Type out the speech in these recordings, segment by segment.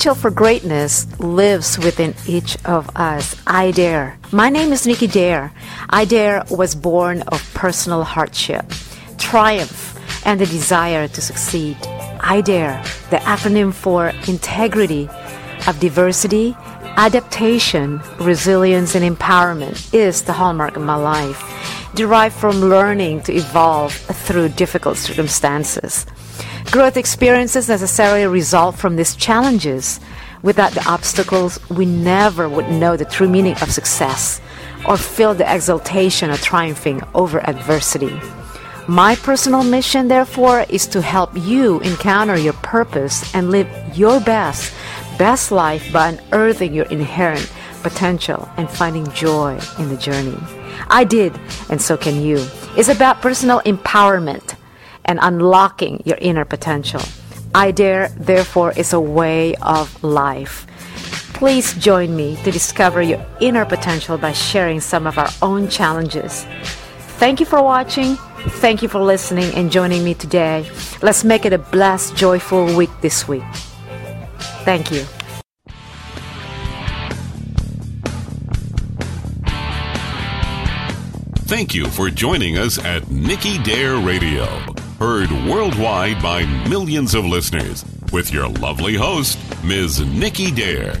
potential for greatness lives within each of us. I dare. My name is Nikki Dare. I dare was born of personal hardship, triumph, and the desire to succeed. I dare, the acronym for integrity of diversity, adaptation, resilience, and empowerment, is the hallmark of my life, derived from learning to evolve through difficult circumstances. Growth experiences necessarily result from these challenges. Without the obstacles, we never would know the true meaning of success or feel the exultation of triumphing over adversity. My personal mission, therefore, is to help you encounter your purpose and live your best, best life by unearthing your inherent potential and finding joy in the journey. I did, and so can you. It's about personal empowerment and unlocking your inner potential. I Dare, therefore, is a way of life. Please join me to discover your inner potential by sharing some of our own challenges. Thank you for watching. Thank you for listening and joining me today. Let's make it a blessed, joyful week this week. Thank you. Thank you for joining us at Nikki Dare Radio heard worldwide by millions of listeners with your lovely host, Ms. Nikki Dare.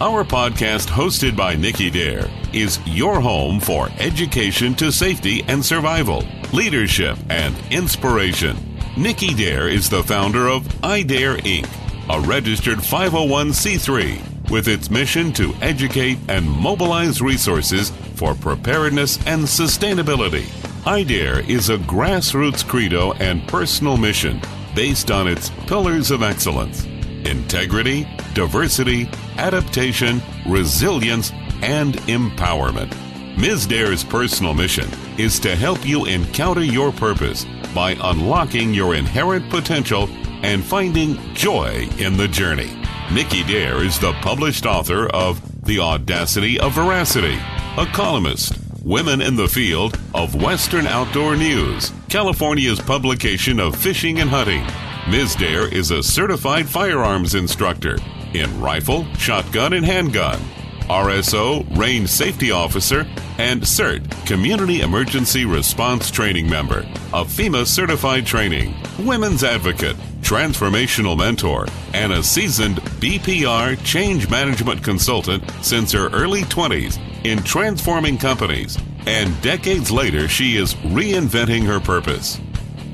Our podcast, hosted by Nikki Dare, is your home for education to safety and survival, leadership, and inspiration. Nikki Dare is the founder of iDare Inc., a registered 501c3 with its mission to educate and mobilize resources for preparedness and sustainability. iDare is a grassroots credo and personal mission based on its pillars of excellence integrity, diversity, adaptation, resilience, and empowerment. Ms. Dare's personal mission is to help you encounter your purpose by unlocking your inherent potential and finding joy in the journey. Nikki Dare is the published author of The Audacity of Veracity, a columnist Women in the Field of Western Outdoor News, California's publication of fishing and hunting. Ms. Dare is a certified firearms instructor in rifle, shotgun, and handgun, RSO, range safety officer, and CERT, Community Emergency Response Training member, a FEMA certified training, women's advocate, transformational mentor, and a seasoned BPR change management consultant since her early 20s in transforming companies, and decades later, she is reinventing her purpose.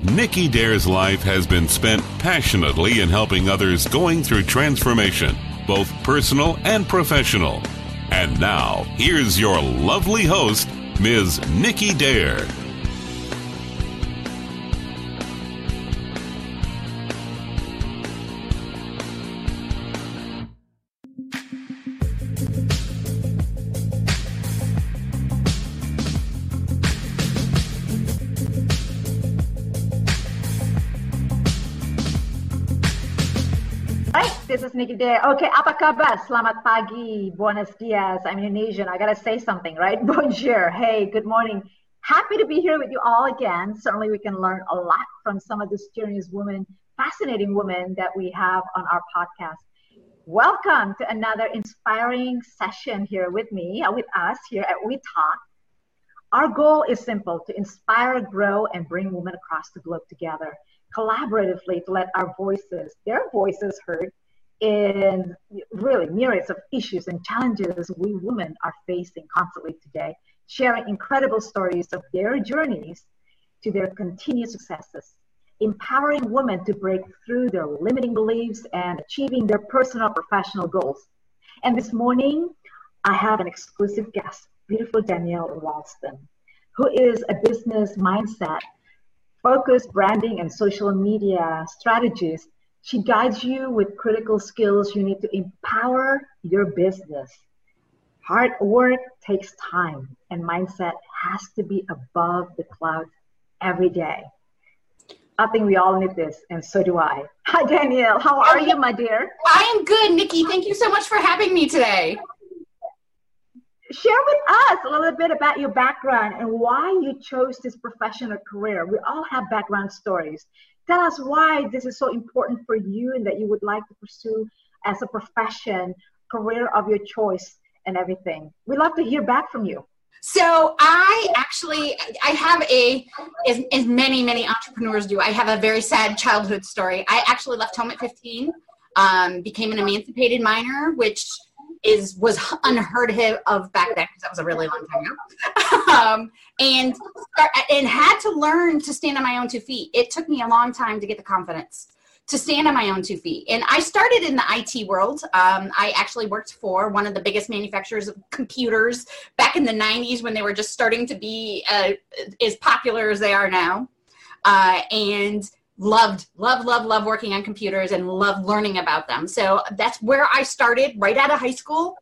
Nikki Dare's life has been spent passionately in helping others going through transformation, both personal and professional. And now, here's your lovely host, Ms. Nikki Dare. Okay, apa kabar? Selamat pagi, buenos dias. I'm Indonesian. I gotta say something, right? Bonjour. Hey, good morning. Happy to be here with you all again. Certainly, we can learn a lot from some of the mysterious women, fascinating women that we have on our podcast. Welcome to another inspiring session here with me, uh, with us here at We Talk. Our goal is simple to inspire, grow, and bring women across the globe together collaboratively to let our voices, their voices heard, in really myriads of issues and challenges we women are facing constantly today, sharing incredible stories of their journeys to their continued successes, empowering women to break through their limiting beliefs and achieving their personal professional goals. And this morning, I have an exclusive guest, beautiful Danielle Ralston, who is a business mindset, focused branding and social media strategist she guides you with critical skills you need to empower your business. Hard work takes time, and mindset has to be above the clouds every day. I think we all need this, and so do I. Hi, Danielle. How are you, my dear? I am good, Nikki. Thank you so much for having me today. Share with us a little bit about your background and why you chose this professional career. We all have background stories tell us why this is so important for you and that you would like to pursue as a profession, career of your choice, and everything. We'd love to hear back from you. So I actually I have a as, as many many entrepreneurs do. I have a very sad childhood story. I actually left home at 15, um, became an emancipated minor, which is was unheard of back then because that was a really long time ago. um, and and had to learn to stand on my own two feet. It took me a long time to get the confidence to stand on my own two feet. And I started in the IT world. Um, I actually worked for one of the biggest manufacturers of computers back in the 90s when they were just starting to be uh, as popular as they are now. Uh, and loved, love, love, love working on computers and love learning about them. So that's where I started right out of high school.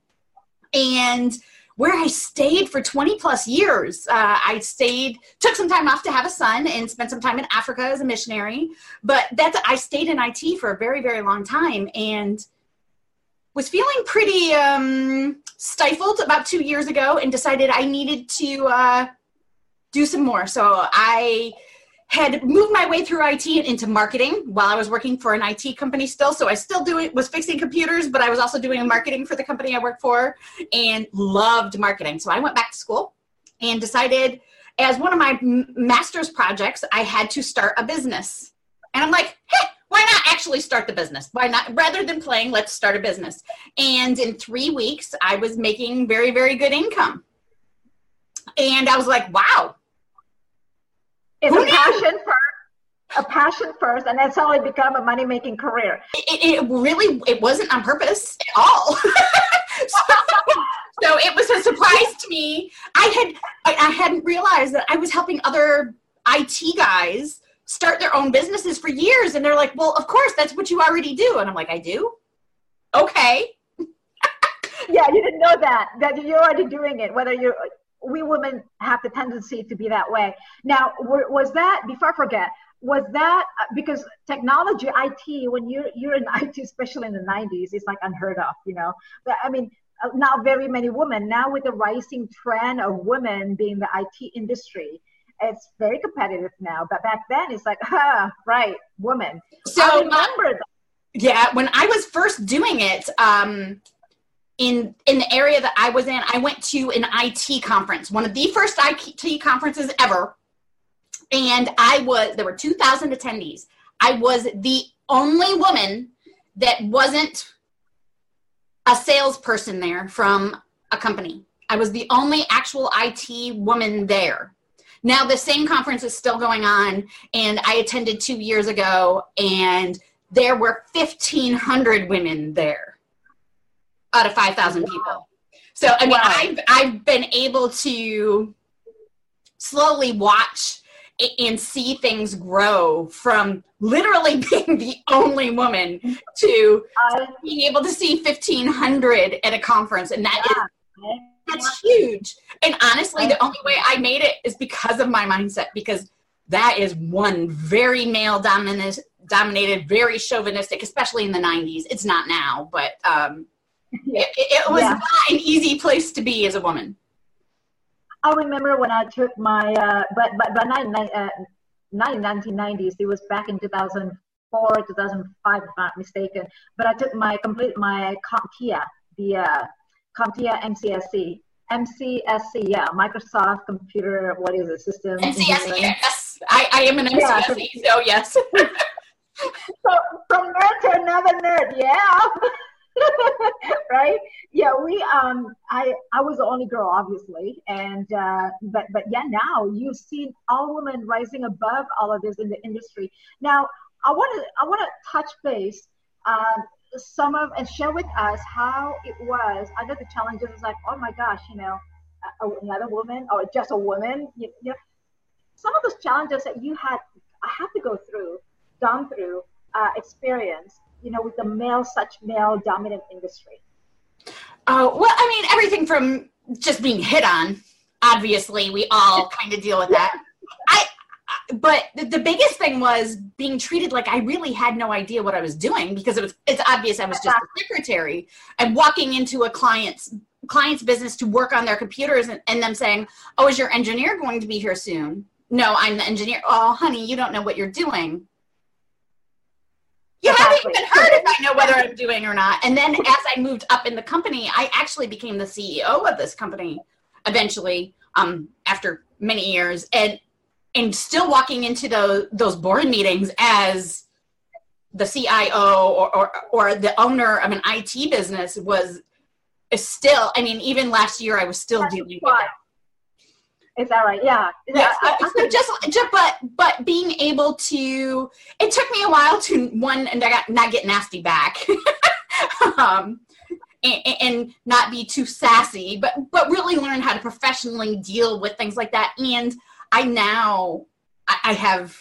And where I stayed for 20 plus years. Uh, I stayed, took some time off to have a son and spent some time in Africa as a missionary. But that's, I stayed in IT for a very, very long time and was feeling pretty um, stifled about two years ago and decided I needed to uh, do some more. So I had moved my way through IT and into marketing while I was working for an IT company still. So I still do it, was fixing computers, but I was also doing marketing for the company I worked for and loved marketing. So I went back to school and decided as one of my master's projects, I had to start a business. And I'm like, hey, why not actually start the business? Why not? Rather than playing, let's start a business. And in three weeks, I was making very, very good income. And I was like, wow, it's Who a knew? passion first, a passion first, and that's how it become a money making career. It, it, really it wasn't on purpose at all. so, so, it was a surprise to me. I had I, I hadn't realized that I was helping other IT guys start their own businesses for years, and they're like, "Well, of course, that's what you already do," and I'm like, "I do." Okay. yeah, you didn't know that that you're already doing it, whether you're we women have the tendency to be that way. Now, was that before I forget? Was that uh, because technology, IT, when you're you're in IT, especially in the '90s, it's like unheard of, you know. But I mean, uh, not very many women. Now, with the rising trend of women being the IT industry, it's very competitive now. But back then, it's like, ah, right, woman. So I remember that. Yeah, when I was first doing it, um, in in the area that I was in, I went to an IT conference, one of the first IT conferences ever. And I was there were 2,000 attendees. I was the only woman that wasn't a salesperson there from a company. I was the only actual IT woman there. Now the same conference is still going on, and I attended two years ago, and there were 1,500 women there out of 5,000 people. So, I mean, wow. I've, I've been able to slowly watch and see things grow from literally being the only woman to uh, being able to see 1500 at a conference and that yeah. is that's huge and honestly the only way i made it is because of my mindset because that is one very male dominant dominated very chauvinistic especially in the 90s it's not now but um, it, it was yeah. not an easy place to be as a woman. I remember when I took my, uh, but but but not, uh, not in 1990s. It was back in 2004, 2005, if I'm not mistaken. But I took my complete my CompTIA, the uh, CompTIA MCSE, MCSE, yeah, Microsoft Computer. What is it? System. MCSE. Yes, I, I am an MCSE. Yeah. So yes. so from nerd to another nerd, yeah. right? Yeah, we um I I was the only girl obviously and uh but but yeah now you've seen all women rising above all of this in the industry. Now I want to I want to touch base um some of and share with us how it was under the challenges it's like oh my gosh you know another woman or just a woman you, you know some of those challenges that you had I had to go through gone through uh, experience you know, with the male, such male dominant industry? Oh, well, I mean, everything from just being hit on, obviously, we all kind of deal with that. I, but the biggest thing was being treated like I really had no idea what I was doing because it was it's obvious I was just a uh-huh. secretary and walking into a client's client's business to work on their computers and, and them saying, "Oh, is your engineer going to be here soon?" No, I'm the engineer. Oh, honey, you don't know what you're doing. You exactly. haven't even heard if I know whether I'm doing or not. And then as I moved up in the company, I actually became the CEO of this company eventually um, after many years. And and still walking into those those board meetings as the CIO or, or, or the owner of an IT business was still. I mean, even last year, I was still That's dealing with that. Is that right? Yeah. yeah. I, I, so just, just, but, but being able to, it took me a while to one, and I got not get nasty back, um, and, and, not be too sassy, but, but really learn how to professionally deal with things like that. And I now, I, I have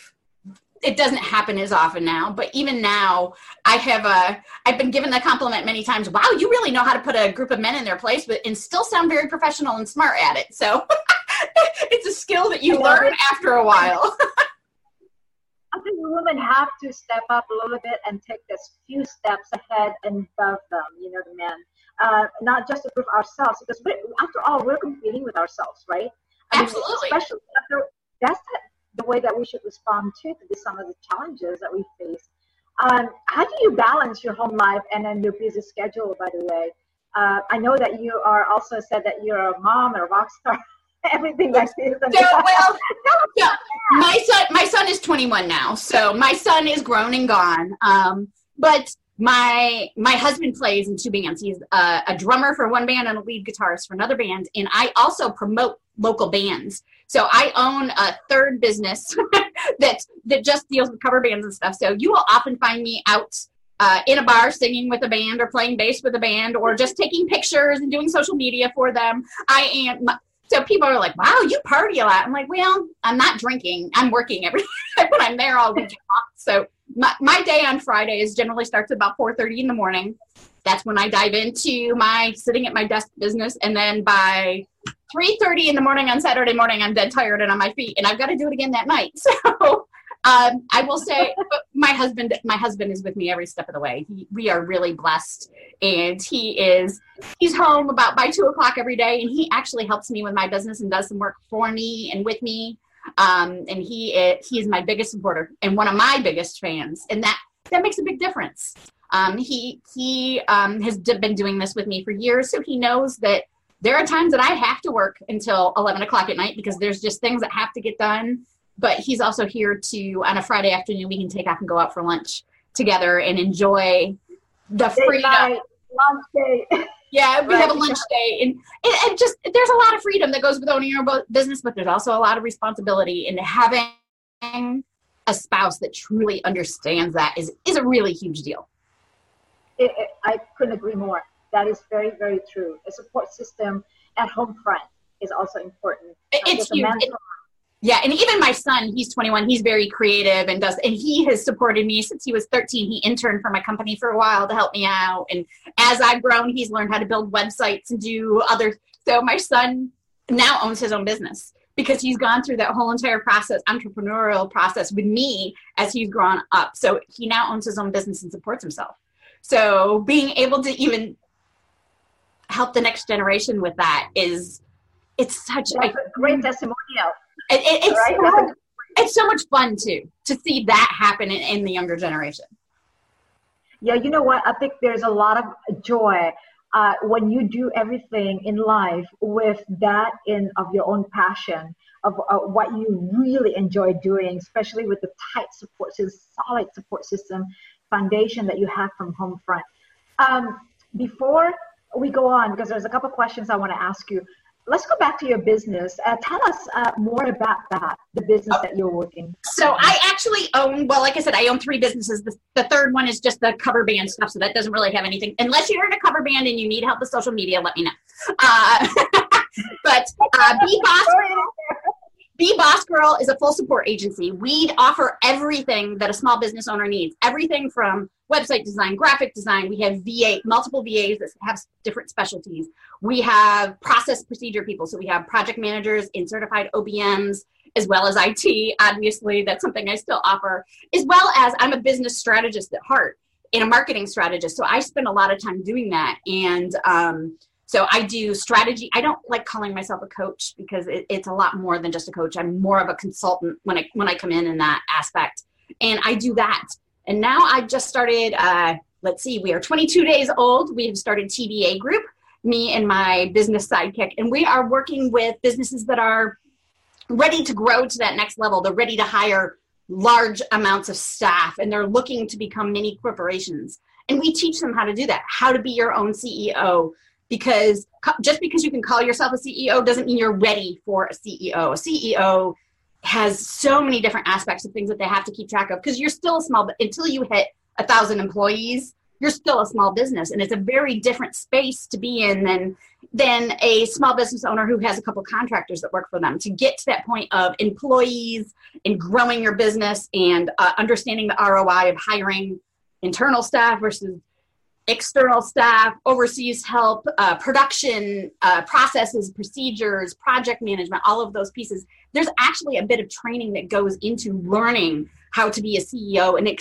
it doesn't happen as often now but even now i have a i've been given the compliment many times wow you really know how to put a group of men in their place but and still sound very professional and smart at it so it's a skill that you learn after a while I think women have to step up a little bit and take this few steps ahead and above them, you know, the men. Uh, not just to prove ourselves, because after all, we're competing with ourselves, right? I Absolutely. Mean, especially after that's the way that we should respond to, to some of the challenges that we face. Um, how do you balance your home life and then your busy schedule, by the way? Uh, I know that you are also said that you're a mom or a rock star. Everything like this. So, well, yeah, my son, my son is 21 now, so my son is grown and gone. Um, but my my husband plays in two bands. He's a, a drummer for one band and a lead guitarist for another band, and I also promote local bands. So I own a third business that that just deals with cover bands and stuff. So you will often find me out uh, in a bar singing with a band or playing bass with a band or just taking pictures and doing social media for them. I am. So people are like, "Wow, you party a lot." I'm like, "Well, I'm not drinking. I'm working every when I'm there all week So my, my day on Fridays generally starts about 4:30 in the morning. That's when I dive into my sitting at my desk business, and then by 3.30 in the morning on saturday morning i'm dead tired and on my feet and i've got to do it again that night so um, i will say my husband my husband is with me every step of the way. He, we are really blessed and he is he's home about by two o'clock every day and he actually helps me with my business and does some work for me and with me. Um, and he is, he is my biggest supporter and one of my biggest fans and that that makes a big difference. Um, he he um, has been doing this with me for years so he knows that there are times that I have to work until 11 o'clock at night because there's just things that have to get done. But he's also here to, on a Friday afternoon, we can take off and go out for lunch together and enjoy the freedom. lunch day. Yeah, we right. have a lunch day, and, and, and just there's a lot of freedom that goes with owning your business, but there's also a lot of responsibility. And having a spouse that truly understands that is is a really huge deal. It, it, I couldn't agree more. That is very, very true. A support system at home front is also important. It's huge. Yeah, and even my son, he's 21. He's very creative and does, and he has supported me since he was 13. He interned for my company for a while to help me out, and as I've grown, he's learned how to build websites and do other. So my son now owns his own business because he's gone through that whole entire process, entrepreneurial process with me as he's grown up. So he now owns his own business and supports himself. So being able to even help the next generation with that is it's such a, a, great testimonial. It, it, it's right? so, it's so much fun too to see that happen in, in the younger generation. Yeah, you know what? I think there's a lot of joy uh, when you do everything in life with that in of your own passion of uh, what you really enjoy doing, especially with the tight support system, solid support system foundation that you have from home front. Um, before we go on because there's a couple questions I want to ask you. Let's go back to your business. Uh, tell us uh, more about that, the business that you're working. So I actually own, well, like I said, I own three businesses. The, the third one is just the cover band stuff, so that doesn't really have anything. Unless you're in a cover band and you need help with social media, let me know. Uh, but uh, Be Boss Be Boss Girl is a full support agency. We offer everything that a small business owner needs. Everything from website design, graphic design. We have VA, multiple VAs that have different specialties. We have process procedure people. So we have project managers and certified OBMs, as well as IT. Obviously, that's something I still offer, as well as I'm a business strategist at heart and a marketing strategist. So I spend a lot of time doing that. And um, so I do strategy. I don't like calling myself a coach because it, it's a lot more than just a coach. I'm more of a consultant when I when I come in in that aspect, and I do that. And now I've just started, uh, let's see, we are 22 days old. We have started TBA Group, me and my business sidekick, and we are working with businesses that are ready to grow to that next level. They're ready to hire large amounts of staff and they're looking to become mini corporations. And we teach them how to do that, how to be your own CEO. Because just because you can call yourself a CEO doesn't mean you're ready for a CEO. A CEO has so many different aspects of things that they have to keep track of because you're still a small, until you hit a thousand employees, you're still a small business and it's a very different space to be in than than a small business owner who has a couple contractors that work for them to get to that point of employees and growing your business and uh, understanding the roi of hiring internal staff versus external staff overseas help uh, production uh, processes procedures project management all of those pieces there's actually a bit of training that goes into learning how to be a ceo and a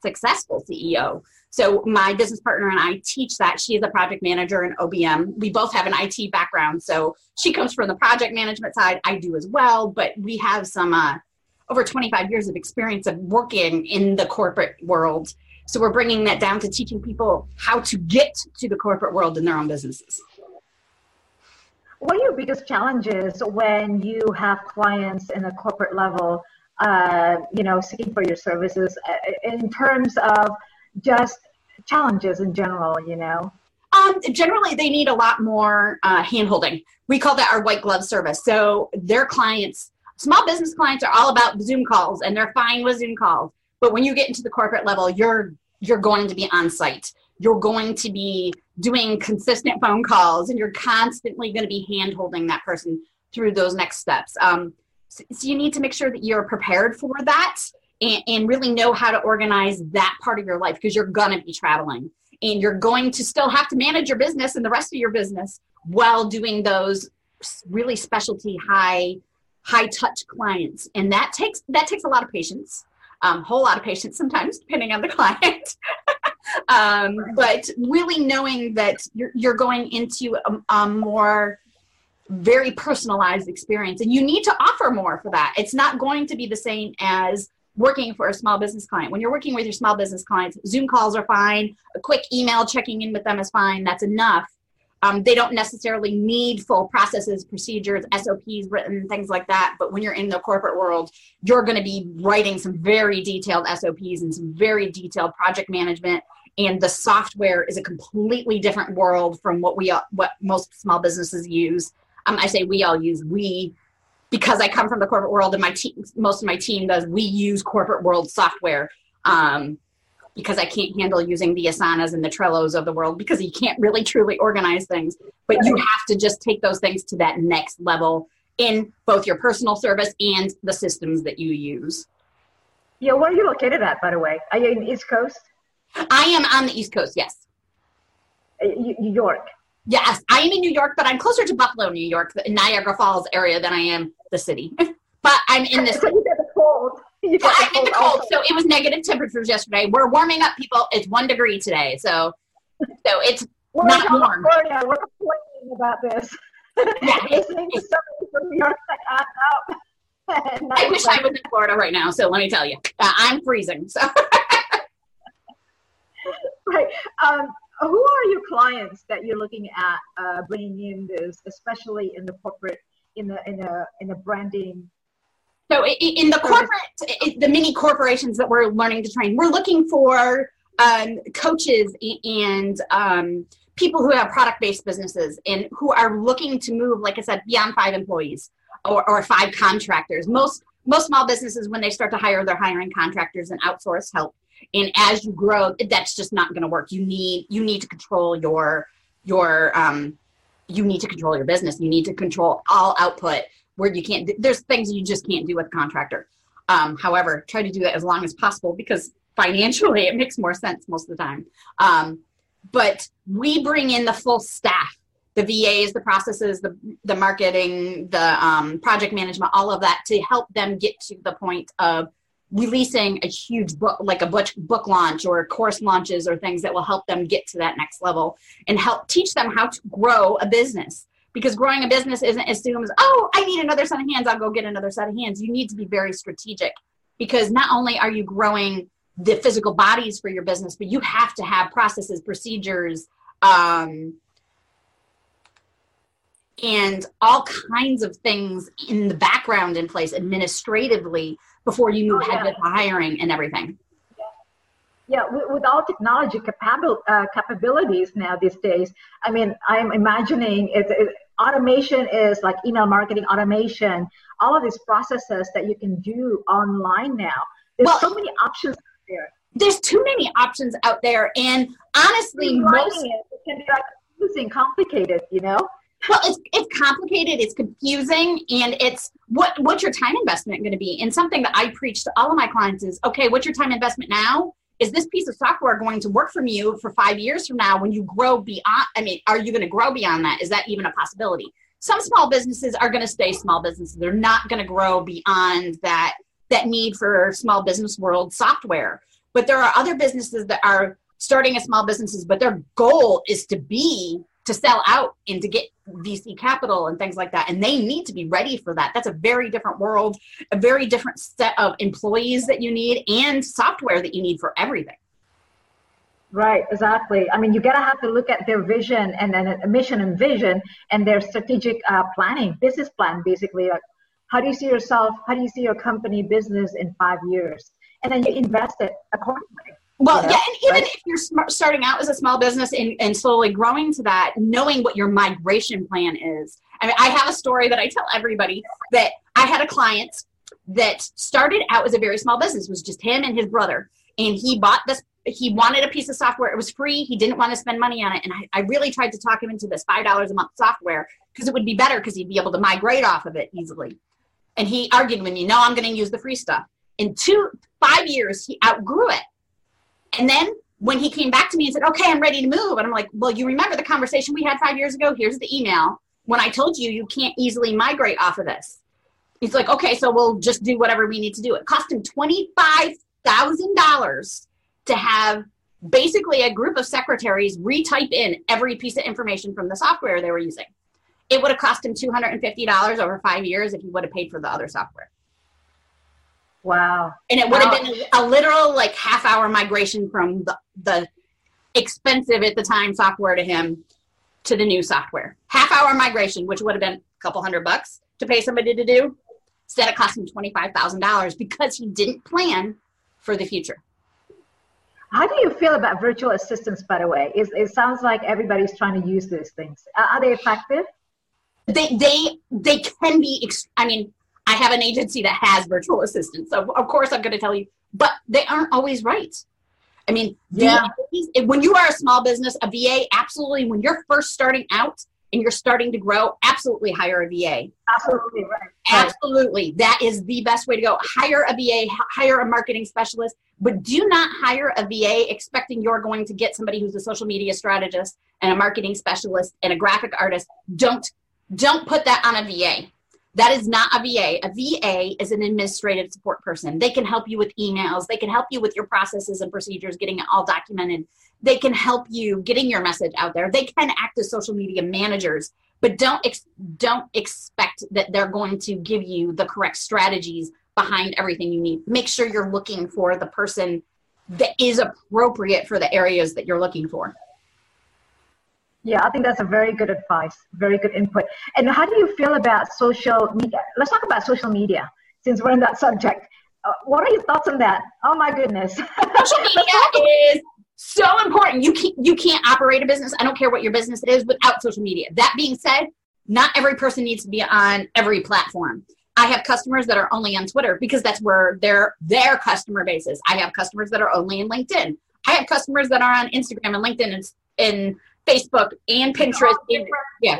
successful ceo so my business partner and I teach that. She is a project manager in OBM. We both have an IT background, so she comes from the project management side. I do as well, but we have some uh, over 25 years of experience of working in the corporate world. So we're bringing that down to teaching people how to get to the corporate world in their own businesses. What are your biggest challenges when you have clients in a corporate level, uh, you know, seeking for your services uh, in terms of just challenges in general, you know? Um, generally, they need a lot more uh, hand holding. We call that our white glove service. So their clients, small business clients, are all about Zoom calls, and they're fine with Zoom calls. But when you get into the corporate level, you're you're going to be on site. You're going to be doing consistent phone calls, and you're constantly going to be hand holding that person through those next steps. Um, so, so you need to make sure that you're prepared for that and, and really know how to organize that part of your life because you're going to be traveling and you're going to still have to manage your business and the rest of your business while doing those really specialty high high touch clients and that takes that takes a lot of patience um, whole lot of patience sometimes depending on the client um, but really knowing that you're, you're going into a, a more very personalized experience and you need to offer more for that it's not going to be the same as working for a small business client. When you're working with your small business clients, Zoom calls are fine. A quick email checking in with them is fine. That's enough. Um, they don't necessarily need full processes, procedures, SOPs written, things like that. But when you're in the corporate world, you're going to be writing some very detailed SOPs and some very detailed project management. And the software is a completely different world from what we what most small businesses use. Um, I say we all use we because I come from the corporate world and my team, most of my team does, we use corporate world software um, because I can't handle using the Asanas and the Trellos of the world because you can't really truly organize things. But you have to just take those things to that next level in both your personal service and the systems that you use. Yeah, where are you located at, by the way? Are you in the East Coast? I am on the East Coast, yes. Uh, New York. Yes, I am in New York, but I'm closer to Buffalo, New York, the Niagara Falls area than I am the city. but I'm in this. So you get the cold. I'm in the cold. So it was negative temperatures yesterday. We're warming up, people. It's one degree today, so so it's we're not warm. We're complaining about this. Yeah, listening to somebody from New York like, I'm out. I wish I was in Florida right now. So let me tell you, uh, I'm freezing. So. right. Um, who are your clients that you're looking at uh, bringing in this, especially in the corporate, in the in a in a branding? So in the corporate, the mini corporations that we're learning to train, we're looking for um, coaches and um, people who have product-based businesses and who are looking to move, like I said, beyond five employees or, or five contractors. Most most small businesses, when they start to hire, they're hiring contractors and outsource help. And as you grow that's just not going to work. You need you need to control your your um you need to control your business. You need to control all output where you can't there's things you just can't do with a contractor. Um, however try to do that as long as possible because financially it makes more sense most of the time. Um, but we bring in the full staff. The vas the processes the, the marketing the um, project management all of that to help them get to the point of releasing a huge book like a book, book launch or course launches or things that will help them get to that next level and help teach them how to grow a business because growing a business isn't as soon as oh i need another set of hands i'll go get another set of hands. You need to be very strategic. Because not only are you growing the physical bodies for your business, but you have to have processes, procedures, um, and all kinds of things in the background in place administratively before you move oh, ahead with hiring and everything. Yeah, with, all technology uh, capabilities now these days, I mean, I'm imagining it, it, automation is like email marketing automation, all of these processes that you can do online now. There's well, so many options out there. There's too many options out there, and honestly, most it, it can be like confusing, complicated, you know. Well, it's it's complicated, it's confusing, and it's what what's your time investment going to be? And something that I preach to all of my clients is, okay, what's your time investment now? Is this piece of software going to work for you for five years from now when you grow beyond? I mean, are you going to grow beyond that? Is that even a possibility? Some small businesses are going to stay small businesses. They're not going to grow beyond that that need for small business world software. But there are other businesses that are starting as small businesses, but their goal is to be to sell out and to get VC capital and things like that. And they need to be ready for that. That's a very different world, a very different set of employees that you need and software that you need for everything. Right, exactly. I mean, you gotta have to look at their vision and then a mission and vision and their strategic uh, planning, business plan, basically. Like, how do you see yourself? How do you see your company business in five years? And then you invest it accordingly. Well, yeah, and even right? if you're starting out as a small business and, and slowly growing to that, knowing what your migration plan is. I mean, I have a story that I tell everybody that I had a client that started out as a very small business, it was just him and his brother. And he bought this, he wanted a piece of software. It was free. He didn't want to spend money on it. And I, I really tried to talk him into this $5 a month software because it would be better because he'd be able to migrate off of it easily. And he argued with me, no, I'm going to use the free stuff. In two, five years, he outgrew it and then when he came back to me and said, okay, I'm ready to move. And I'm like, well, you remember the conversation we had five years ago? Here's the email. When I told you, you can't easily migrate off of this. He's like, okay, so we'll just do whatever we need to do. It cost him $25,000 to have basically a group of secretaries retype in every piece of information from the software they were using. It would have cost him $250 over five years if he would have paid for the other software. Wow. And it would wow. have been a literal like half hour migration from the, the expensive at the time software to him to the new software. Half hour migration, which would have been a couple hundred bucks to pay somebody to do, instead it cost him $25,000 because he didn't plan for the future. How do you feel about virtual assistants, by the way? It, it sounds like everybody's trying to use these things. Are they effective? They, they, they can be, I mean, I have an agency that has virtual assistants. So of course I'm going to tell you, but they aren't always right. I mean, yeah. VAs, when you are a small business, a VA, absolutely, when you're first starting out and you're starting to grow, absolutely hire a VA. Absolutely, right. Absolutely. That is the best way to go. Hire a VA, hire a marketing specialist, but do not hire a VA expecting you're going to get somebody who's a social media strategist and a marketing specialist and a graphic artist. Don't don't put that on a VA. That is not a VA. A VA is an administrative support person. They can help you with emails. They can help you with your processes and procedures, getting it all documented. They can help you getting your message out there. They can act as social media managers, but don't ex- don't expect that they're going to give you the correct strategies behind everything you need. Make sure you're looking for the person that is appropriate for the areas that you're looking for. Yeah, I think that's a very good advice, very good input. And how do you feel about social media? Let's talk about social media since we're in that subject. Uh, what are your thoughts on that? Oh my goodness. Social media is so important. You can't, you can't operate a business. I don't care what your business is without social media. That being said, not every person needs to be on every platform. I have customers that are only on Twitter because that's where their their customer base is. I have customers that are only in LinkedIn. I have customers that are on Instagram and LinkedIn and, and Facebook and Pinterest. And, yeah.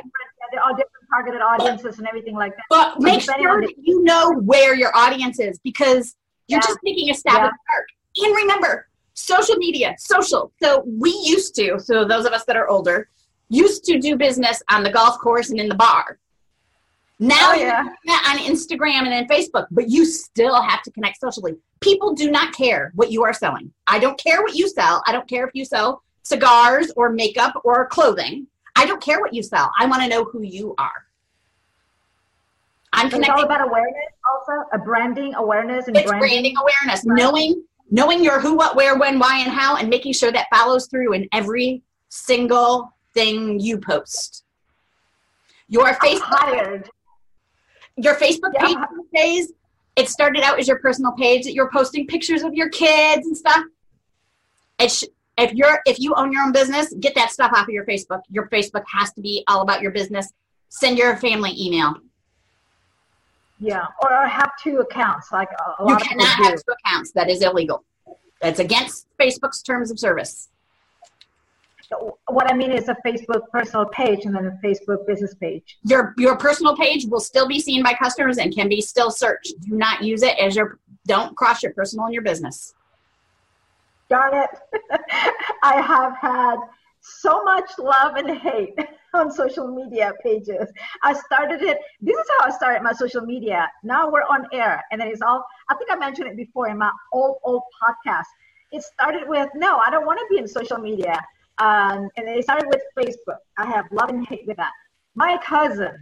They're all different targeted audiences and everything like that. But so make sure that you know where your audience is because you're yeah. just taking a stab yeah. in the dark. And remember, social media, social. So we used to, so those of us that are older, used to do business on the golf course and in the bar. Now oh, yeah. on Instagram and in Facebook, but you still have to connect socially. People do not care what you are selling. I don't care what you sell. I don't care if you sell cigars or makeup or clothing. I don't care what you sell. I want to know who you are. I'm connecting. It's all about awareness, also a branding awareness and it's branding, branding awareness. Right. Knowing knowing your who, what, where, when, why, and how, and making sure that follows through in every single thing you post. Your Facebook, your Facebook Yeah. page these days, it started out as your personal page that you're posting pictures of your kids and stuff. It sh- if you're if you own your own business, get that stuff off of your Facebook. Your Facebook has to be all about your business. Send your family email. Yeah, or have two accounts like a, You lot of people cannot do. have two accounts. That is illegal. That's against Facebook's terms of service. What I mean is a Facebook personal page and then a Facebook business page. Your your personal page will still be seen by customers and can be still searched. Do not use it as your don't cross your personal and your business. Darn it. I have had so much love and hate on social media pages. I started it, this is how I started my social media. Now we're on air. And it's all, I think I mentioned it before in my old, old podcast. It started with, no, I don't want to be in social media. Um, and it started with Facebook. I have love and hate with that. My cousin,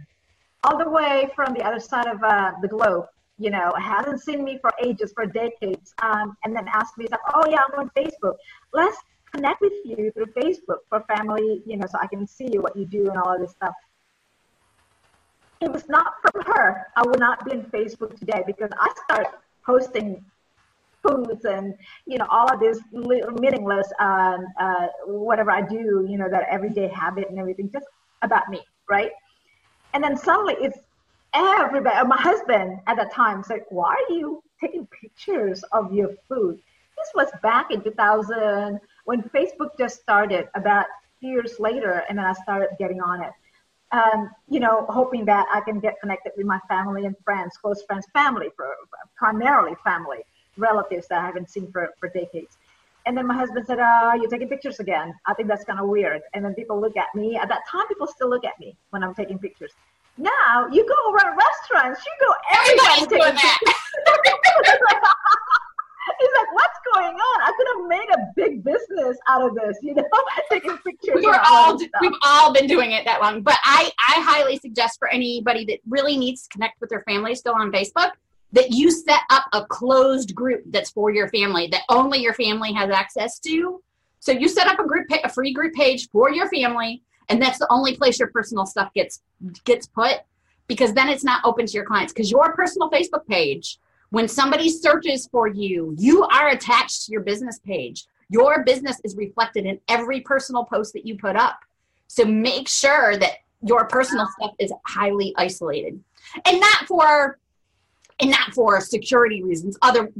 all the way from the other side of uh, the globe, you know, hasn't seen me for ages, for decades, um, and then asked me, like, oh yeah, I'm on Facebook. Let's connect with you through Facebook for family, you know, so I can see what you do and all of this stuff. It was not from her. I would not be on Facebook today because I started posting foods and you know all of this little meaningless um, uh, whatever I do, you know, that everyday habit and everything, just about me, right? And then suddenly it's everybody. My husband at that time said, "Why are you taking pictures of your food?" This was back in 2000 when Facebook just started. About years later, and then I started getting on it. Um, you know, hoping that I can get connected with my family and friends, close friends, family, for primarily family, relatives that I haven't seen for, for decades. And then my husband said, uh, you're taking pictures again. I think that's kind of weird. And then people look at me. At that time, people still look at me when I'm taking pictures. Now, you go around restaurants, you go everywhere Everybody's doing that. He's like, what's going on? I could have made a big business out of this, you know, taking pictures. We're all of this stuff. we've all been doing it that long. But I I highly suggest for anybody that really needs to connect with their family still on Facebook that you set up a closed group that's for your family that only your family has access to. So you set up a group a free group page for your family and that's the only place your personal stuff gets gets put because then it's not open to your clients because your personal Facebook page when somebody searches for you, you are attached to your business page. Your business is reflected in every personal post that you put up. So make sure that your personal stuff is highly isolated. And not for and not for security reasons, other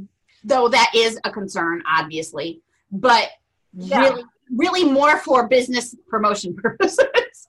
though that is a concern, obviously, but Yeah. really really more for business promotion purposes.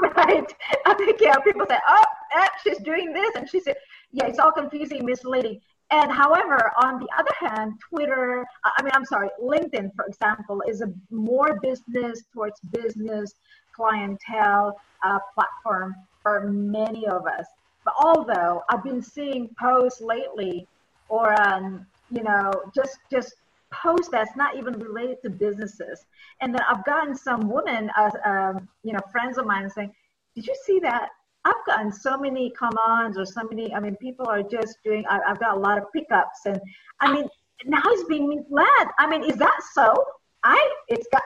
Right. I think, yeah, people say, oh, eh, she's doing this. And she said, yeah, it's all confusing, misleading. And however, on the other hand, Twitter, I mean, I'm sorry, LinkedIn, for example, is a more business towards business clientele uh, platform for many of us. But although I've been seeing posts lately or, um, you know, just, just posts that's not even related to businesses. And then I've gotten some women, uh, um, you know, friends of mine saying, did you see that? I've gotten so many come-ons or so many, I mean, people are just doing, I, I've got a lot of pickups. And I mean, now it's being misled. I mean, is that so? I, it's got,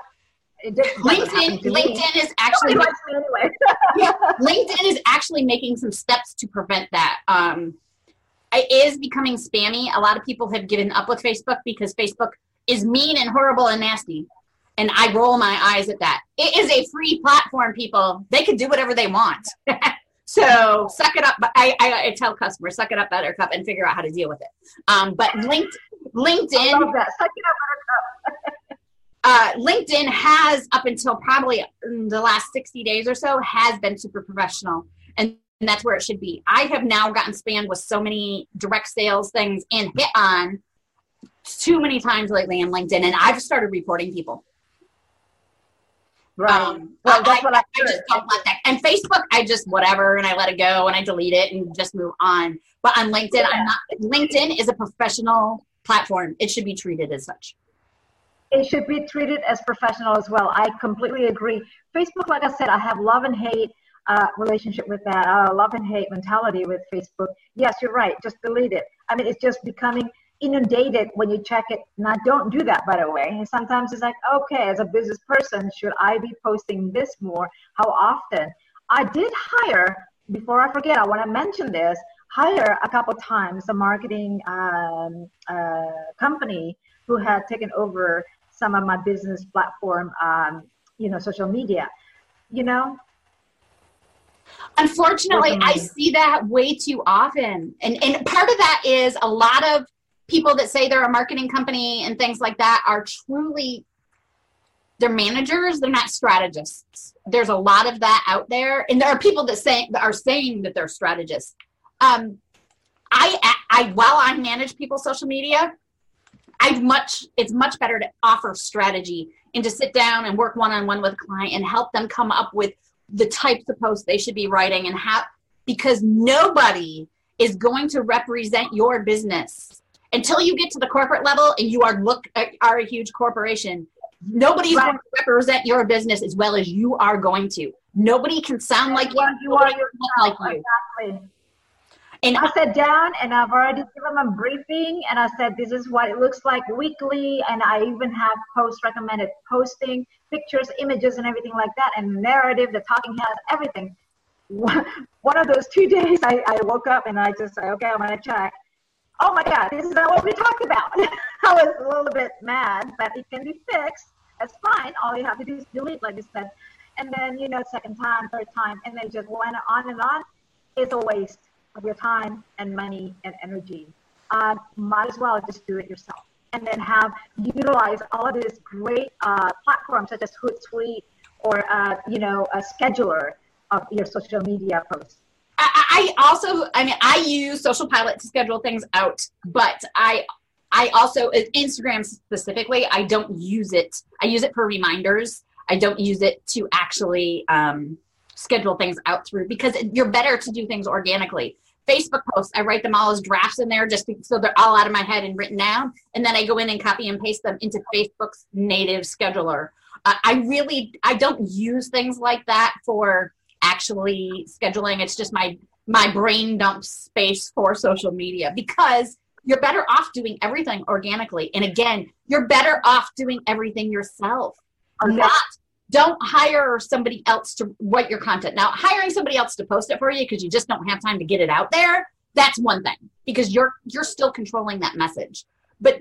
it LinkedIn me. LinkedIn is actually anyway. yeah, LinkedIn is actually making some steps to prevent that. Um, it is becoming spammy. A lot of people have given up with Facebook because Facebook is mean and horrible and nasty. And I roll my eyes at that. It is a free platform, people. They can do whatever they want. so suck it up. But I, I, I tell customers, suck it up, Buttercup, and figure out how to deal with it. Um, but linked, LinkedIn love that. Suck it up, uh, LinkedIn has up until probably the last 60 days or so has been super professional and that's where it should be. I have now gotten spammed with so many direct sales things and hit on too many times lately in LinkedIn and I've started reporting people. Right. Um, well, I, that's what I, I just don't that. And Facebook, I just whatever and I let it go and I delete it and just move on. But on LinkedIn, I'm not. LinkedIn is a professional platform. It should be treated as such. it should be treated as professional as well. I completely agree. Facebook, like I said, I have love and hate uh, relationship with that. Uh, love and hate mentality with Facebook. Yes, you're right. Just delete it. I mean, it's just becoming inundated when you check it. Now, don't do that, by the way. And sometimes it's like, okay, as a business person, should I be posting this more? How often? I did hire, before I forget, I want to mention this, hire a couple times a marketing um, uh, company who had taken over some of my business platform, um, you know, social media. You know, Unfortunately, I see that way too often. And and part of that is a lot of people that say they're a marketing company and things like that are truly they're managers, they're not strategists. There's a lot of that out there. And there are people that say that are saying that they're strategists. Um I I while I manage people's social media, I much it's much better to offer strategy and to sit down and work one on one with a client and help them come up with the types of posts they should be writing and how because nobody is going to represent your business. Until you get to the corporate level and you are look are a huge corporation nobody's right. going to represent your business as well as you are going to. Nobody can sound like you, you are like you. Exactly. And I sat down and I've already given them a briefing and I said, this is what it looks like weekly. And I even have post recommended posting, pictures, images, and everything like that, and narrative, the talking heads, everything. One of those two days, I, I woke up and I just said, okay, I'm going to check. Oh my God, this is not what we talked about. I was a little bit mad, but it can be fixed. That's fine. All you have to do is delete, like you said. And then, you know, second time, third time, and they just went on and on. It's a waste of your time and money and energy. Uh, might as well just do it yourself. And then have utilize all of these great uh, platforms such as Hootsuite or uh, you know a scheduler of your social media posts. I, I also, I mean, I use Social Pilot to schedule things out, but I I also Instagram specifically, I don't use it. I use it for reminders. I don't use it to actually um, schedule things out through because you're better to do things organically. Facebook posts, I write them all as drafts in there just so they're all out of my head and written down. And then I go in and copy and paste them into Facebook's native scheduler. Uh, I really, I don't use things like that for actually scheduling. It's just my, my brain dump space for social media because you're better off doing everything organically. And again, you're better off doing everything yourself. Not don't hire somebody else to write your content. Now, hiring somebody else to post it for you because you just don't have time to get it out there, that's one thing because you're you're still controlling that message. But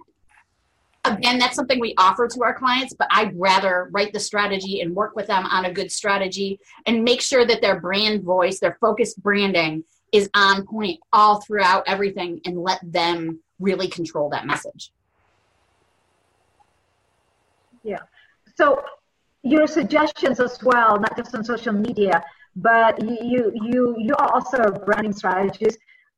again, that's something we offer to our clients, but I'd rather write the strategy and work with them on a good strategy and make sure that their brand voice, their focused branding is on point all throughout everything and let them really control that message. Yeah. So your suggestions as well, not just on social media, but you you you are also a branding strategist.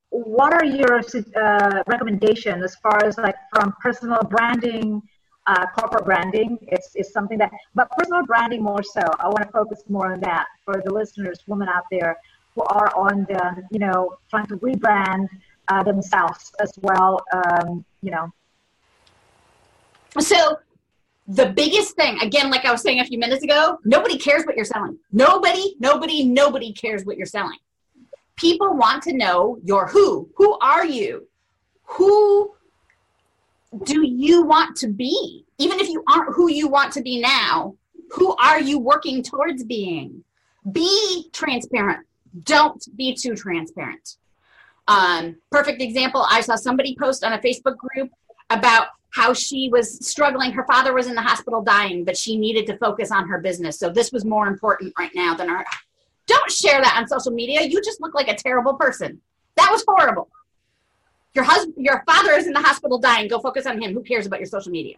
What are your uh, recommendations as far as like from personal branding, uh, corporate branding? It's, it's something that, but personal branding more so. I want to focus more on that for the listeners, women out there who are on the, you know, trying to rebrand uh, themselves as well. Um, you know. So the biggest thing, again, like I was saying a few minutes ago, nobody cares what you're selling. Nobody, nobody, nobody cares what you're selling. People want to know your who. Who are you? Who do you want to be? Even if you aren't who you want to be now, who are you working towards being? Be transparent. Don't be too transparent. Um, perfect example I saw somebody post on a Facebook group about how she was struggling. Her father was in the hospital dying, but she needed to focus on her business. So this was more important right now than her. Don't share that on social media. You just look like a terrible person. That was horrible. Your husband, your father is in the hospital dying. Go focus on him. Who cares about your social media?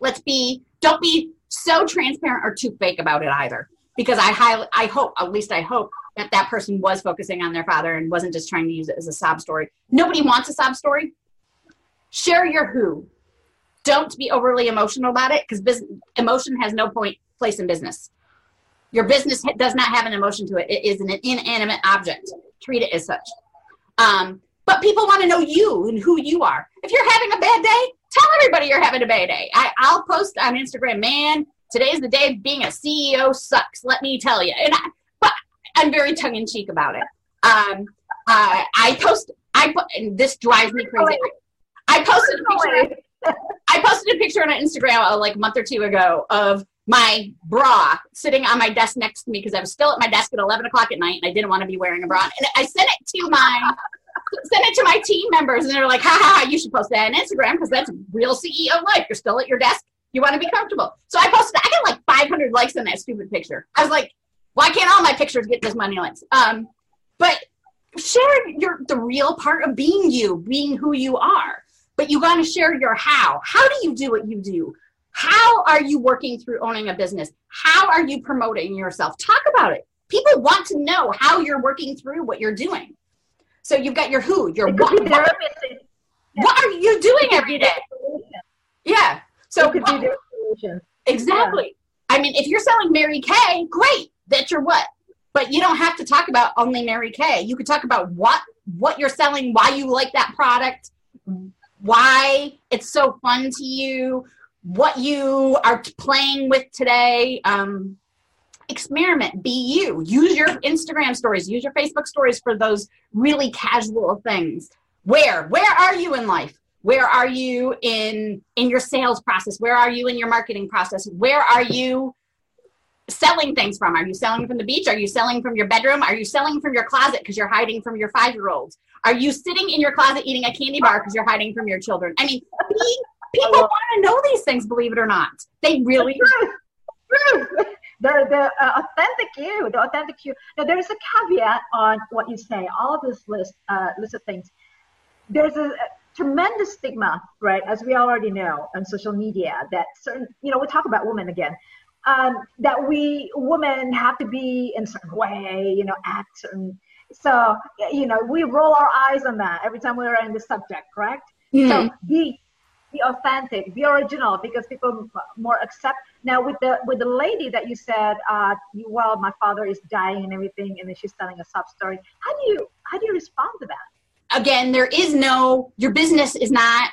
Let's be. Don't be so transparent or too fake about it either. Because I highly, I hope, at least I hope, that that person was focusing on their father and wasn't just trying to use it as a sob story. Nobody wants a sob story share your who. Don't be overly emotional about it because emotion has no point place in business. Your business does not have an emotion to it. It is an inanimate object. Treat it as such. Um, but people want to know you and who you are. If you're having a bad day, tell everybody you're having a bad day. I, I'll post on Instagram, man, today's the day being a CEO sucks. Let me tell you. And I, but I'm very tongue in cheek about it. Um, uh, I post. I put. And this drives me crazy. I posted a picture. I posted a picture on Instagram uh, like a month or two ago of my bra sitting on my desk next to me because I was still at my desk at 11 o'clock at night and I didn't want to be wearing a bra. And I sent it to my sent it to my team members and they're like, ha ha, you should post that on Instagram because that's real CEO life. You're still at your desk. You want to be comfortable. So I posted, I got like 500 likes on that stupid picture. I was like, why can't all my pictures get this many likes? Um, but share your the real part of being you, being who you are. But you got to share your how. How do you do what you do? How are you working through owning a business? How are you promoting yourself? Talk about it. People want to know how you're working through what you're doing. So you've got your who, your what. What, what are you doing every day? Yeah. So it could be Exactly. Yeah. I mean, if you're selling Mary Kay, great. That's your what. But you don't have to talk about only Mary Kay. You could talk about what what you're selling, why you like that product, why it's so fun to you, what you are playing with today. Um, experiment, be you. Use your Instagram stories, use your Facebook stories for those really casual things. Where? Where are you in life? Where are you in in your sales process? Where are you in your marketing process? Where are you selling things from? Are you selling from the beach? Are you selling from your bedroom? Are you selling from your closet because you're hiding from your five year olds? Are you sitting in your closet eating a candy bar because you're hiding from your children? I mean, people want to know these things, believe it or not. They really. the the uh, authentic you, the authentic you. Now there is a caveat on what you say. All of this list uh, list of things. There's a, a tremendous stigma, right? As we already know on social media, that certain, you know, we talk about women again um, that we women have to be in a certain way, you know, act certain. So, you know, we roll our eyes on that every time we're in the subject, correct? Mm-hmm. So be be authentic, be original, because people more accept. Now, with the with the lady that you said, uh, well, my father is dying and everything, and then she's telling a sub story. How do you how do you respond to that? Again, there is no your business is not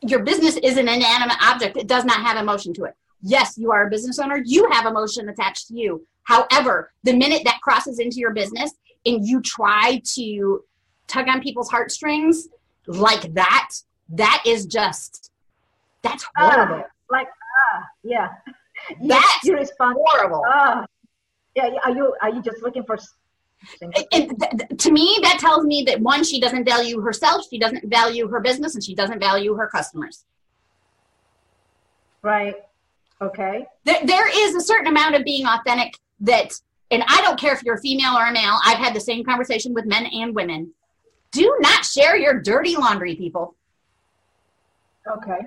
your business is an inanimate object. It does not have emotion to it yes, you are a business owner, you have emotion attached to you. However, the minute that crosses into your business and you try to tug on people's heartstrings like that, that is just that's horrible. Uh, like ah, yeah. That's you respond horrible. Uh, yeah, are you are you just looking for to me that tells me that one she doesn't value herself she doesn't value her business and she doesn't value her customers right Okay. There, there is a certain amount of being authentic that, and I don't care if you're a female or a male, I've had the same conversation with men and women. Do not share your dirty laundry, people. Okay.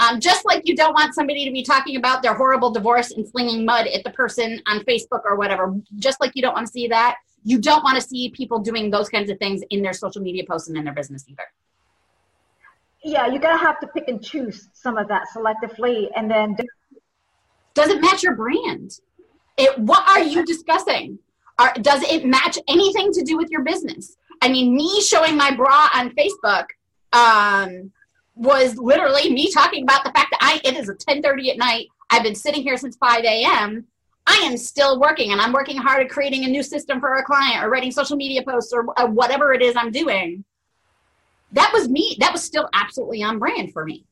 Um, just like you don't want somebody to be talking about their horrible divorce and slinging mud at the person on Facebook or whatever, just like you don't want to see that, you don't want to see people doing those kinds of things in their social media posts and in their business either yeah, you're gonna have to pick and choose some of that selectively, and then does it match your brand? It, what are you discussing? Are, does it match anything to do with your business? I mean, me showing my bra on Facebook um, was literally me talking about the fact that I it is a 10:30 at night. I've been sitting here since 5 a.m. I am still working, and I'm working hard at creating a new system for a client, or writing social media posts, or uh, whatever it is I'm doing. That was me. That was still absolutely on brand for me.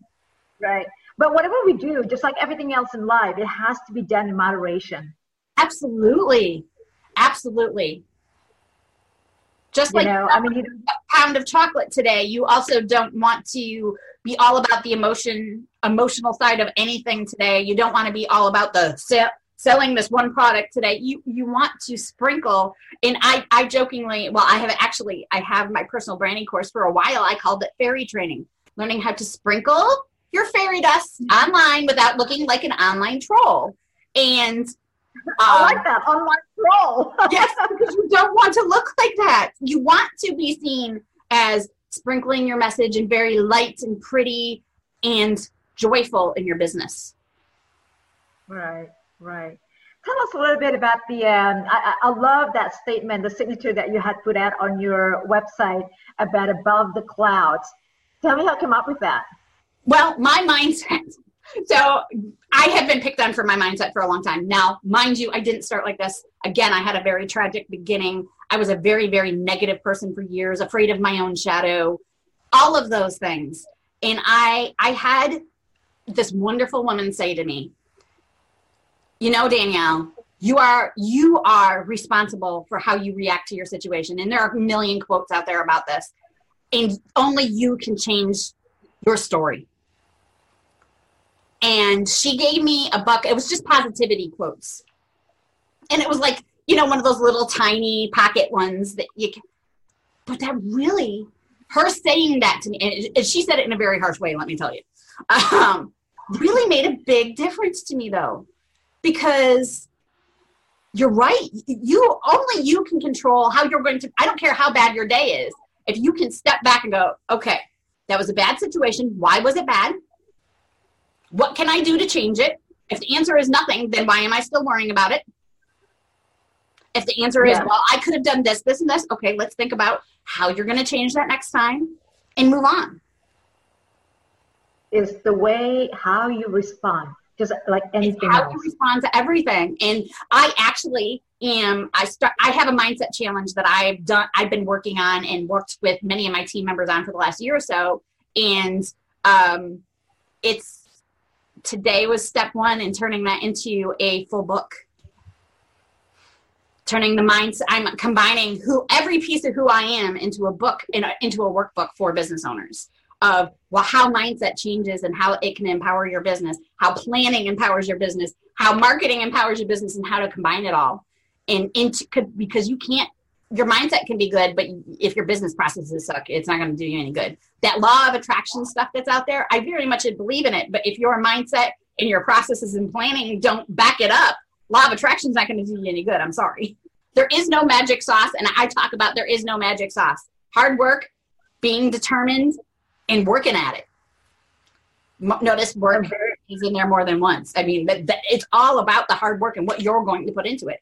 Right. But whatever we do, just like everything else in life, it has to be done in moderation. Absolutely. Absolutely. Just like know, I mean, you a pound of chocolate today, you also don't want to be all about the emotion, emotional side of anything today. You don't want to be all about the selling this one product today. You you want to sprinkle. And I I jokingly, well, I have actually I have my personal branding course for a while. I called it fairy training, learning how to sprinkle your fairy dust online without looking like an online troll. And I like that online troll. yes, because you don't want to look like that. You want to be seen as sprinkling your message and very light and pretty and joyful in your business. Right, right. Tell us a little bit about the. Um, I, I love that statement, the signature that you had put out on your website about above the clouds. Tell me how you came up with that. Well, my mindset. So I have been picked on for my mindset for a long time. Now, mind you, I didn't start like this. Again, I had a very tragic beginning. I was a very, very negative person for years, afraid of my own shadow, all of those things. And I I had this wonderful woman say to me, you know, Danielle, you are you are responsible for how you react to your situation. And there are a million quotes out there about this. And only you can change your story. And she gave me a buck. It was just positivity quotes. And it was like, you know, one of those little tiny pocket ones that you can, but that really, her saying that to me, and she said it in a very harsh way, let me tell you, um, really made a big difference to me though, because you're right. You only you can control how you're going to. I don't care how bad your day is. If you can step back and go, okay, that was a bad situation. Why was it bad? What can I do to change it? If the answer is nothing, then why am I still worrying about it? If the answer is, well, I could have done this, this, and this, okay, let's think about how you're going to change that next time and move on. Is the way how you respond just like anything how else. you respond to everything and i actually am i start i have a mindset challenge that i've done i've been working on and worked with many of my team members on for the last year or so and um it's today was step one in turning that into a full book. Turning the mindset i'm combining who every piece of who i am into a book in a, into a workbook for business owners of well how mindset changes and how it can empower your business how planning empowers your business how marketing empowers your business and how to combine it all and into because you can't your mindset can be good but if your business processes suck it's not going to do you any good that law of attraction stuff that's out there i very much believe in it but if your mindset and your processes and planning don't back it up law of attraction is not going to do you any good i'm sorry there is no magic sauce and i talk about there is no magic sauce hard work being determined and working at it. Notice work is in there more than once. I mean, it's all about the hard work and what you're going to put into it.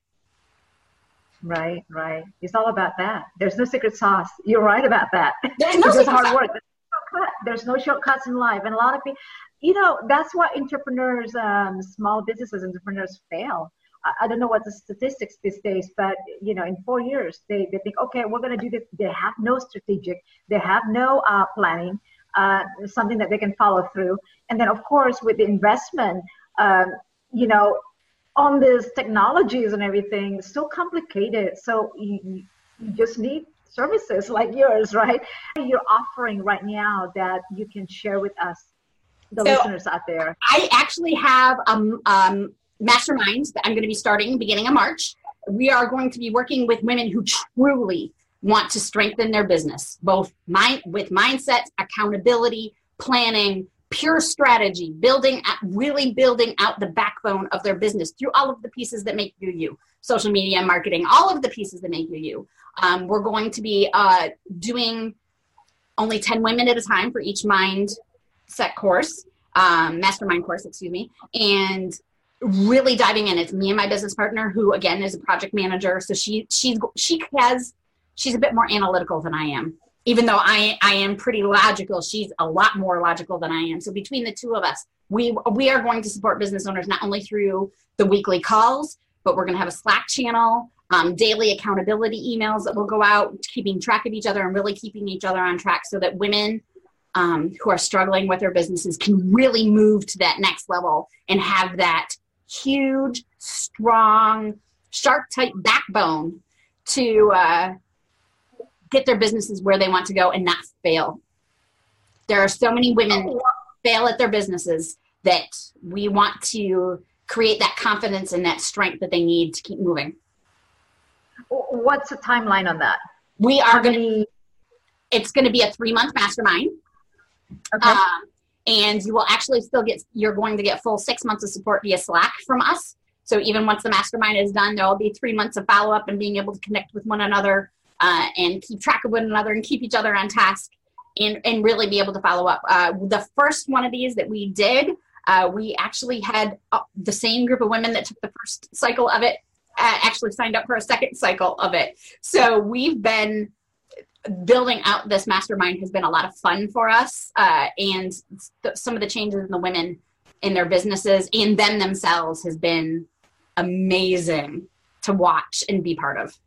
Right, right. It's all about that. There's no secret sauce. You're right about that. There's no secret hard work. There's no shortcuts in life, and a lot of people, you know, that's why entrepreneurs, um, small businesses, entrepreneurs fail. I, I don't know what the statistics these days, but you know, in four years, they, they think, okay, we're going to do this. They have no strategic, they have no uh, planning, uh, something that they can follow through. And then, of course, with the investment, um, you know, on these technologies and everything, so complicated. So you, you just need services like yours, right? You're offering right now that you can share with us, the so listeners out there. I actually have um, um, masterminds that I'm going to be starting beginning of March. We are going to be working with women who truly want to strengthen their business, both mind, with mindset, accountability, planning, pure strategy, building, really building out the backbone of their business through all of the pieces that make you you, social media, marketing, all of the pieces that make you you. Um, we're going to be uh, doing only 10 women at a time for each mindset course, um, mastermind course, excuse me, and really diving in. It's me and my business partner, who again is a project manager. So she she's she has she's a bit more analytical than I am. Even though I, I am pretty logical, she's a lot more logical than I am. So between the two of us, we we are going to support business owners not only through the weekly calls, but we're going to have a Slack channel, um, daily accountability emails that will go out, keeping track of each other and really keeping each other on track, so that women um, who are struggling with their businesses can really move to that next level and have that huge, strong, shark type backbone to uh, get their businesses where they want to go and not fail. There are so many women fail at their businesses that we want to create that confidence and that strength that they need to keep moving. What's the timeline on that? We are going to. It's going to be a three month mastermind. Okay. Um, and you will actually still get. You're going to get full six months of support via Slack from us. So even once the mastermind is done, there will be three months of follow up and being able to connect with one another uh, and keep track of one another and keep each other on task and, and really be able to follow up. Uh, the first one of these that we did, uh, we actually had uh, the same group of women that took the first cycle of it uh, actually signed up for a second cycle of it. So we've been building out this mastermind has been a lot of fun for us, uh, and th- some of the changes in the women in their businesses and them themselves has been amazing to watch and be part of.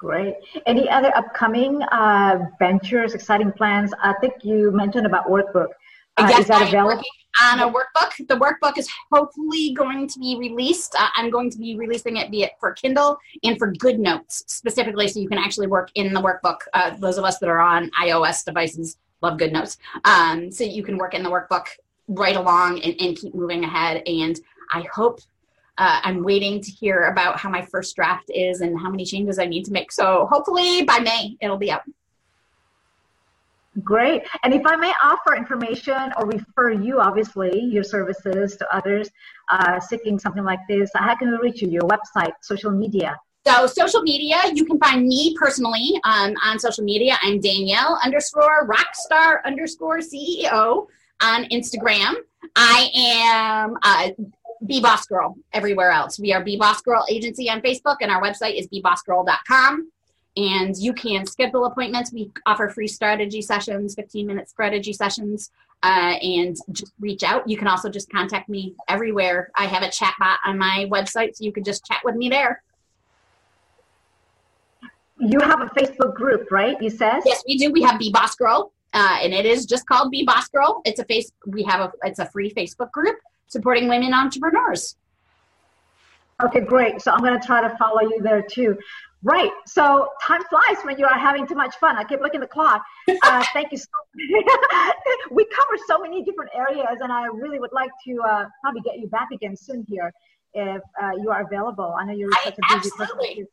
Great. Any other upcoming uh, ventures, exciting plans? I think you mentioned about workbook. Uh, yes, is that available? on a workbook. The workbook is hopefully going to be released. Uh, I'm going to be releasing it via for Kindle and for GoodNotes specifically, so you can actually work in the workbook. Uh, those of us that are on iOS devices love GoodNotes, um, so you can work in the workbook right along and, and keep moving ahead. And I hope. Uh, I'm waiting to hear about how my first draft is and how many changes I need to make. So hopefully by May it'll be out. Great. And if I may offer information or refer you, obviously, your services to others uh, seeking something like this, how can we reach you? Your website, social media? So social media, you can find me personally um, on social media. I'm Danielle underscore rockstar underscore CEO on Instagram. I am uh, Be Boss Girl everywhere else. We are Be Boss Girl Agency on Facebook, and our website is bebossgirl.com and you can schedule appointments. We offer free strategy sessions, 15 minute strategy sessions, uh, and just reach out. You can also just contact me everywhere. I have a chat bot on my website, so you can just chat with me there. You have a Facebook group, right? You said yes, we do. We have Be Boss Girl, uh, and it is just called Be Boss Girl. It's a face. We have a. It's a free Facebook group supporting women entrepreneurs. Okay, great. So I'm going to try to follow you there too. Right. So time flies when you are having too much fun. I keep looking at the clock. Uh, thank you so much. We cover so many different areas, and I really would like to uh, probably get you back again soon here if uh, you are available. I know you're such a busy person.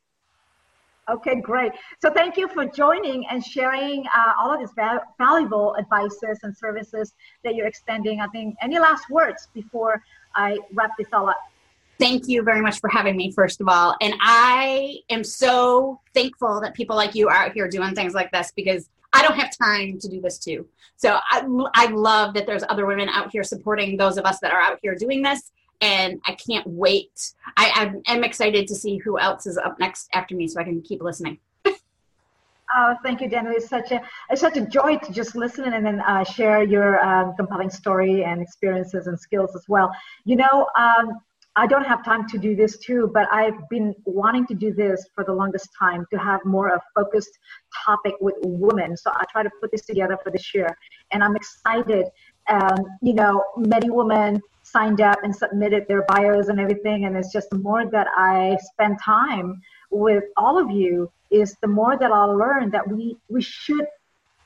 Okay, great. So thank you for joining and sharing uh, all of these val- valuable advices and services that you're extending. I think any last words before I wrap this all up? thank you very much for having me, first of all. And I am so thankful that people like you are out here doing things like this because I don't have time to do this too. So I, I love that there's other women out here supporting those of us that are out here doing this. And I can't wait. I, am excited to see who else is up next after me so I can keep listening. Oh, thank you, Daniel. It's such a it's such a joy to just listen and then uh, share your um, compelling story and experiences and skills as well. You know, um, I don't have time to do this too, but I've been wanting to do this for the longest time to have more of a focused topic with women. So I try to put this together for this year, and I'm excited. Um, you know, many women signed up and submitted their bios and everything, and it's just the more that I spend time with all of you, is the more that I'll learn that we we should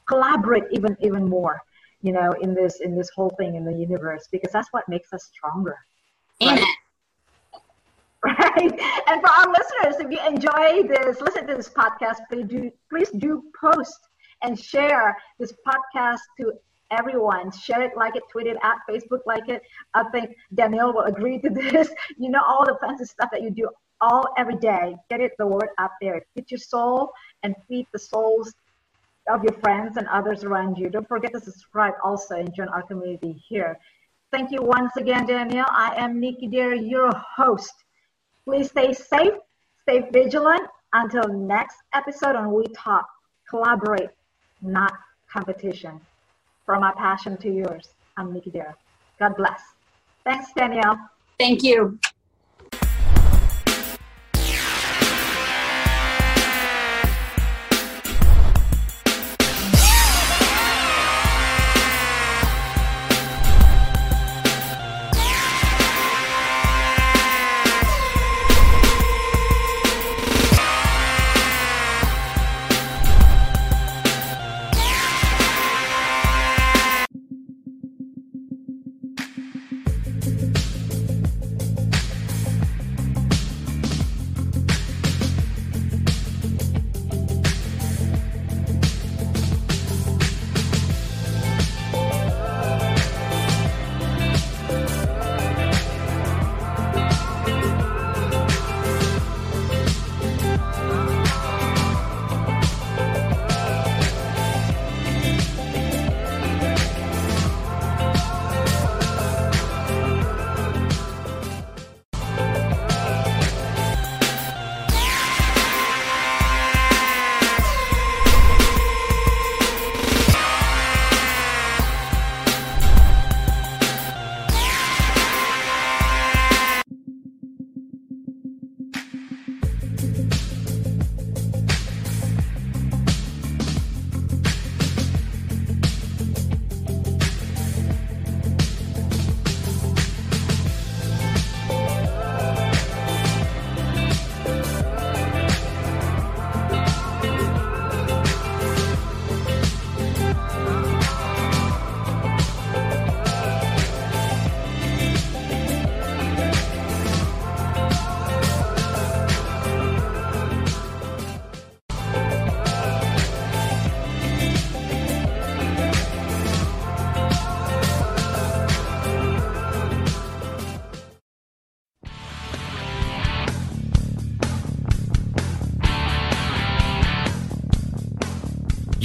collaborate even even more. You know, in this in this whole thing in the universe, because that's what makes us stronger. Amen. Right? right? And for our listeners, if you enjoy this, listen to this podcast, please do, please do post and share this podcast to everyone. Share it, like it, tweet it at Facebook, like it. I think Danielle will agree to this. You know all the fancy stuff that you do all every day. Get it the word out there. Feed your soul and feed the souls of your friends and others around you. Don't forget to subscribe also and join our community here. Thank you once again, Danielle. I am Nikki Dare, your host. Please stay safe, stay vigilant. Until next episode on We Talk, collaborate, not competition. From my passion to yours, I'm Nikki Dare. God bless. Thanks, Danielle. Thank you.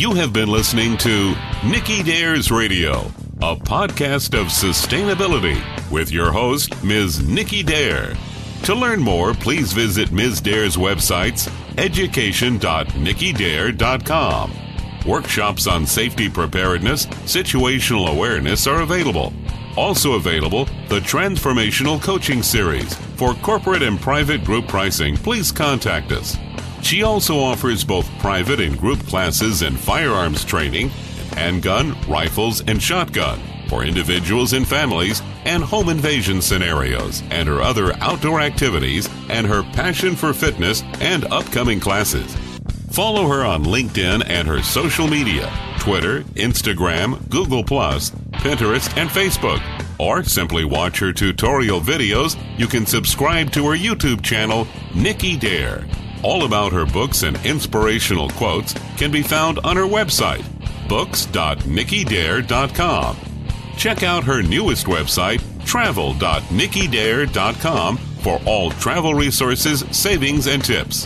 You have been listening to Nikki Dares Radio, a podcast of sustainability with your host, Ms. Nikki Dare. To learn more, please visit Ms. Dare's websites, education.nikkidare.com. Workshops on safety preparedness, situational awareness are available. Also available, the Transformational Coaching Series. For corporate and private group pricing, please contact us. She also offers both private and group classes in firearms training, handgun, rifles, and shotgun for individuals and families, and home invasion scenarios, and her other outdoor activities, and her passion for fitness and upcoming classes. Follow her on LinkedIn and her social media Twitter, Instagram, Google, Pinterest, and Facebook. Or simply watch her tutorial videos. You can subscribe to her YouTube channel, Nikki Dare. All about her books and inspirational quotes can be found on her website, books.nikkidare.com. Check out her newest website, travel.nikkidare.com, for all travel resources, savings, and tips.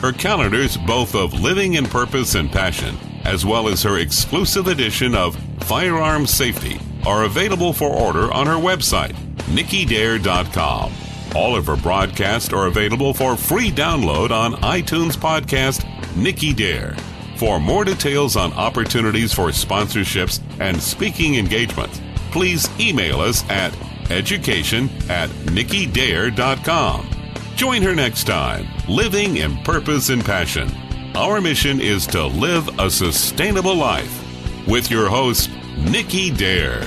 Her calendars, both of Living in Purpose and Passion, as well as her exclusive edition of Firearm Safety, are available for order on her website, nikkidare.com. All of her broadcasts are available for free download on iTunes podcast Nikki Dare. For more details on opportunities for sponsorships and speaking engagements, please email us at education at nikkidare.com. Join her next time, living in purpose and passion. Our mission is to live a sustainable life. With your host, Nikki Dare.